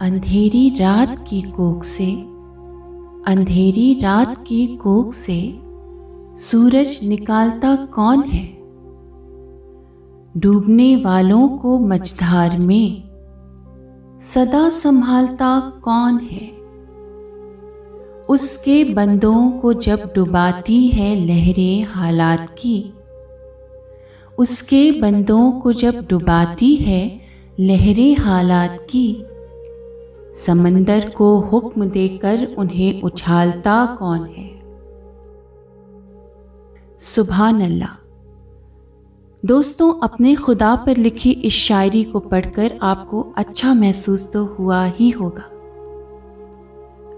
अंधेरी रात की कोख से, अंधेरी रात की कोख से सूरज निकालता कौन है? डूबने वालों को मझधार में सदा संभालता कौन है? उसके बंदों को जब डुबाती है लहरें हालात की, उसके बंदों को जब डुबाती है लहरें हालात की समंदर को हुक्म देकर उन्हें उछालता कौन है? सुबहान अल्लाह दोस्तों, अपने खुदा पर लिखी इस शायरी को पढ़कर आपको अच्छा महसूस तो हुआ ही होगा।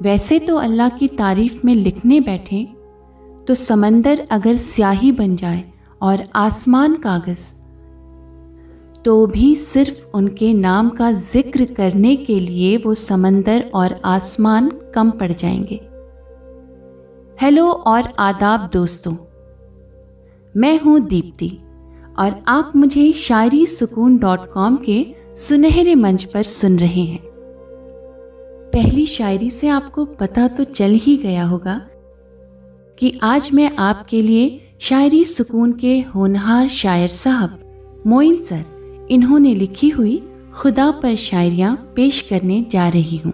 वैसे तो अल्लाह की तारीफ़ में लिखने बैठे तो समंदर अगर स्याही बन जाए और आसमान कागज़ तो भी सिर्फ़ उनके नाम का ज़िक्र करने के लिए वो समंदर और आसमान कम पड़ जाएँगे। हेलो और आदाब दोस्तों, मैं हूँ दीप्ति और आप मुझे शायरी सुकून डॉट कॉम के सुनहरे मंच पर सुन रहे हैं। पहली शायरी से आपको पता तो चल ही गया होगा कि आज मैं आपके लिए शायरी सुकून के होनहार शायर साहब मोइन सर इन्होंने लिखी हुई खुदा पर शायरियाँ पेश करने जा रही हूँ।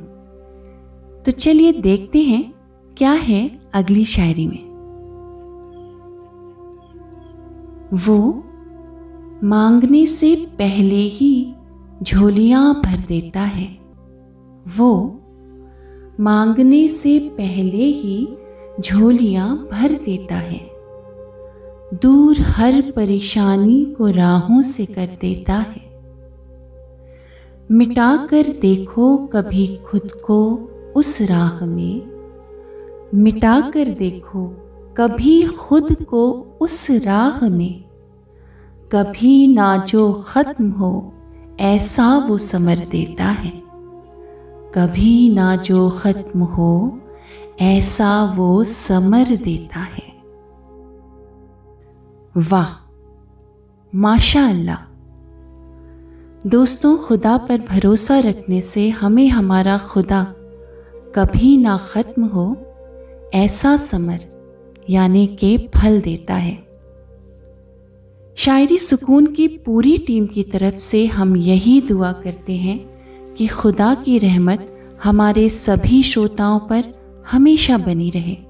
तो चलिए देखते हैं क्या है अगली शायरी में। वो मांगने से पहले ही झोलियाँ भर देता है। वो मांगने से पहले ही झोलियाँ भर देता है। दूर हर परेशानी को राहों से कर देता है। मिटा कर देखो कभी खुद को उस राह में। मिटा कर देखो कभी खुद को उस राह में। कभी ना जो खत्म हो, ऐसा वो समर देता है। कभी ना जो खत्म हो, ऐसा वो समर देता है। वाह माशा अल्लाह दोस्तों, खुदा पर भरोसा रखने से हमें हमारा खुदा कभी ना ख़त्म हो, ऐसा समर, यानी के फल देता है। शायरी सुकून की पूरी टीम की तरफ़ से हम यही दुआ करते हैं कि खुदा की रहमत हमारे सभी श्रोताओं पर हमेशा बनी रहे।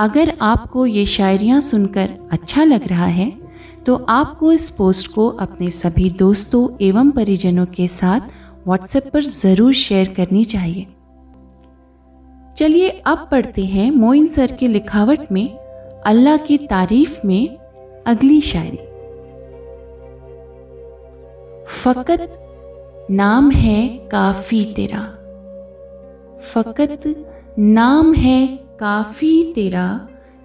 अगर आपको ये शायरियाँ सुनकर अच्छा लग रहा है तो आपको इस पोस्ट को अपने सभी दोस्तों एवं परिजनों के साथ व्हाट्सएप पर ज़रूर शेयर करनी चाहिए। चलिए अब पढ़ते हैं मोइन सर के लिखावट में, अल्लाह की तारीफ़ में अगली शायरी। फकत नाम है काफ़ी तेरा। फकत नाम है काफ़ी तेरा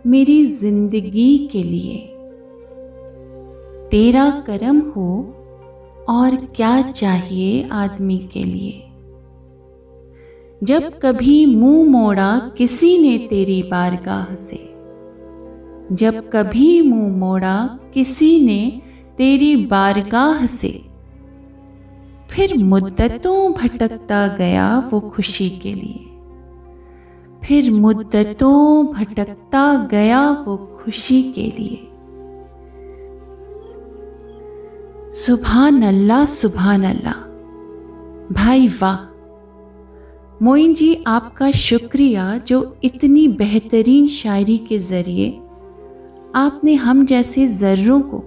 मेरी ज़िंदगी के लिए। तेरा करम हो और क्या चाहिए आदमी के लिए। जब कभी मुँह मोड़ा किसी ने तेरी बारगाह से, जब कभी मुँह मोड़ा किसी ने तेरी बारगाह से, फिर मुद्दतों भटकता गया वो खुशी के लिए। फिर मुद्दतों भटकता गया वो खुशी के लिए। सुबहान अल्लाह सुबहान अल्लाह भाई वाह। मोइन जी, आपका शुक्रिया जो इतनी बेहतरीन शायरी के ज़रिए आपने हम जैसे ज़र्रों को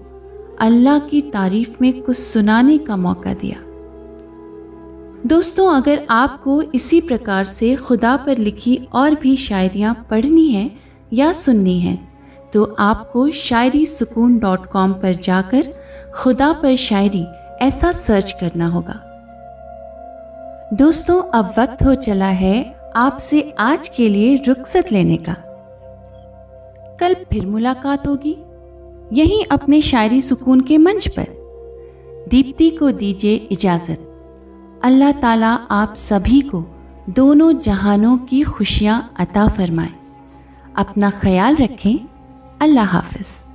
अल्लाह की तारीफ़ में कुछ सुनाने का मौका दिया। दोस्तों, अगर आपको इसी प्रकार से खुदा पर लिखी और भी शायरियाँ पढ़नी हैं या सुननी हैं तो आपको शायरी सुकून डॉट कॉम पर जाकर खुदा पर शायरी ऐसा सर्च करना होगा। दोस्तों, अब वक्त हो चला है आपसे आज के लिए रुखसत लेने का। कल फिर मुलाकात होगी। यहीं अपने शायरी सुकून के मंच पर। दीप्ति को दीजिए इजाज़त। अल्लाह ताला आप सभी को दोनों जहानों की खुशियाँ अता फरमाएँ। अपना ख्याल रखें। अल्लाह हाफिज़।